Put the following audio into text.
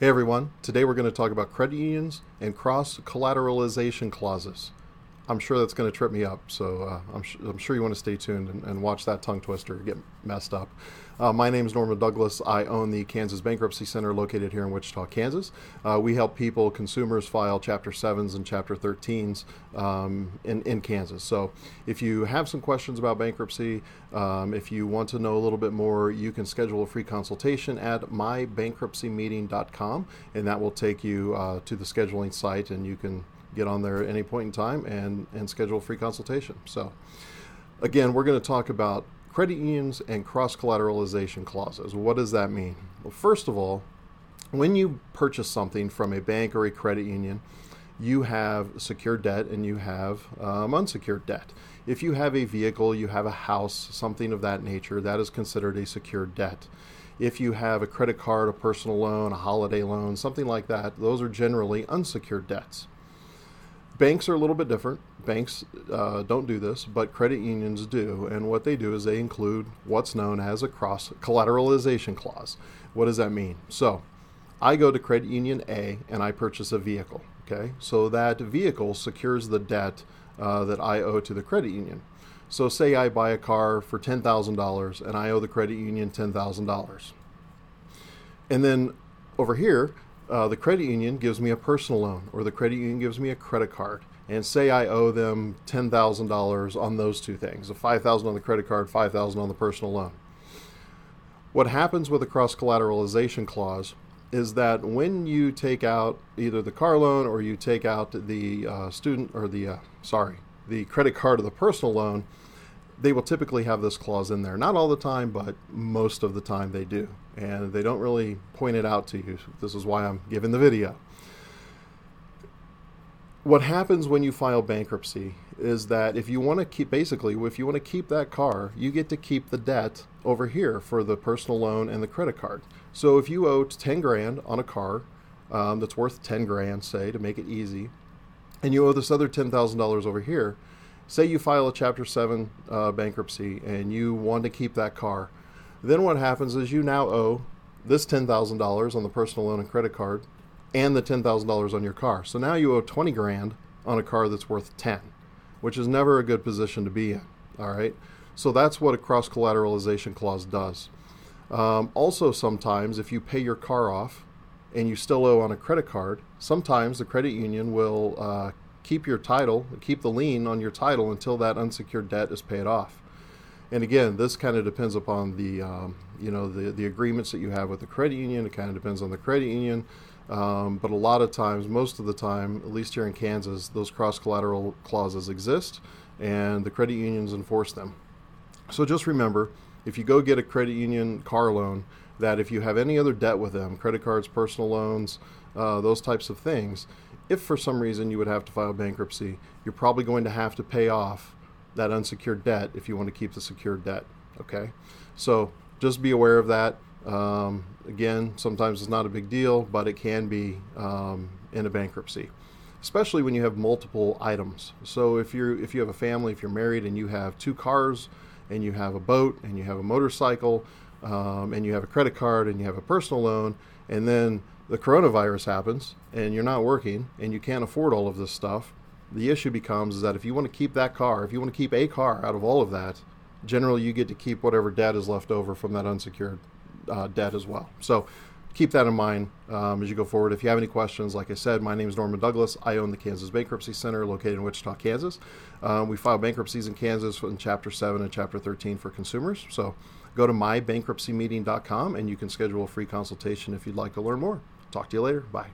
Hey everyone, today we're going to talk about credit unions and cross collateralization clauses. I'm sure that's going to trip me up, so uh, I'm, sh- I'm, sure you want to stay tuned and, and, watch that tongue twister get messed up. Uh, my name is Norman Douglas. I own the Kansas Bankruptcy Center located here in Wichita, Kansas. Uh, we help people, consumers, file Chapter 7s and Chapter 13s um, in, in Kansas. So if you have some questions about bankruptcy, um, if you want to know a little bit more, you can schedule a free consultation at mybankruptcymeeting.com, and that will take you uh, to the scheduling site, and you can get on there at any point in time and, and schedule a free consultation. So, again, we're going to talk about credit unions and cross collateralization clauses. What does that mean? Well, first of all, when you purchase something from a bank or a credit union, you have secured debt and you have um, unsecured debt. If you have a vehicle, you have a house, something of that nature, that is considered a secured debt. If you have a credit card, a personal loan, a holiday loan, something like that, those are generally unsecured debts. Banks are a little bit different. Banks uh, don't do this, but credit unions do. And what they do is they include what's known as a cross collateralization clause. What does that mean? So, I go to credit union A and I purchase a vehicle. Okay, so that vehicle secures the debt uh, that I owe to the credit union. So, say I buy a car for $10,000 and I owe the credit union $10,000. And then over here, uh, the credit union gives me a personal loan or the credit union gives me a credit card and say I owe them $10,000 on those two things, a 5,000 on the credit card, 5,000 on the personal loan. What happens with a cross collateralization clause is that when you take out either the car loan or you take out the uh, student or the uh, sorry, the credit card or the personal loan, they will typically have this clause in there. Not all the time, but most of the time they do. And they don't really point it out to you. This is why I'm giving the video. What happens when you file bankruptcy is that if you want to keep, basically, if you want to keep that car, you get to keep the debt over here for the personal loan and the credit card. So if you owe 10 grand on a car um, that's worth 10 grand, say, to make it easy, and you owe this other $10,000 over here, say you file a Chapter 7 uh, bankruptcy and you want to keep that car, then what happens is you now owe this $10,000 on the personal loan and credit card and the $10,000 on your car. So now you owe 20 grand on a car that's worth 10, which is never a good position to be in. All right. So that's what a cross collateralization clause does. Um, also, sometimes if you pay your car off and you still owe on a credit card, sometimes the credit union will uh, keep your title, keep the lien on your title until that unsecured debt is paid off. And again, this kind of depends upon the um, you know the the agreements that you have with the credit union. It kind of depends on the credit union. Um, but a lot of times, most of the time, at least here in Kansas, those cross collateral clauses exist and the credit unions enforce them. So just remember if you go get a credit union car loan, that if you have any other debt with them, credit cards, personal loans, uh, those types of things, if for some reason you would have to file bankruptcy, you're probably going to have to pay off that unsecured debt if you want to keep the secured debt. Okay, so just be aware of that. Um, again, sometimes it's not a big deal, but it can be um, in a bankruptcy, especially when you have multiple items. So if you're if you have a family, if you're married and you have two cars, and you have a boat, and you have a motorcycle, um, and you have a credit card, and you have a personal loan, and then the coronavirus happens and you're not working and you can't afford all of this stuff, the issue becomes is that if you want to keep that car, if you want to keep a car out of all of that, generally you get to keep whatever debt is left over from that unsecured uh, debt as well. So keep that in mind um, as you go forward. If you have any questions, like I said, my name is Norman Douglas. I own the Kansas Bankruptcy Center located in Wichita, Kansas. Um, we file bankruptcies in Kansas in Chapter 7 and Chapter 13 for consumers. So go to mybankruptcymeeting.com and you can schedule a free consultation if you'd like to learn more. Talk to you later. Bye.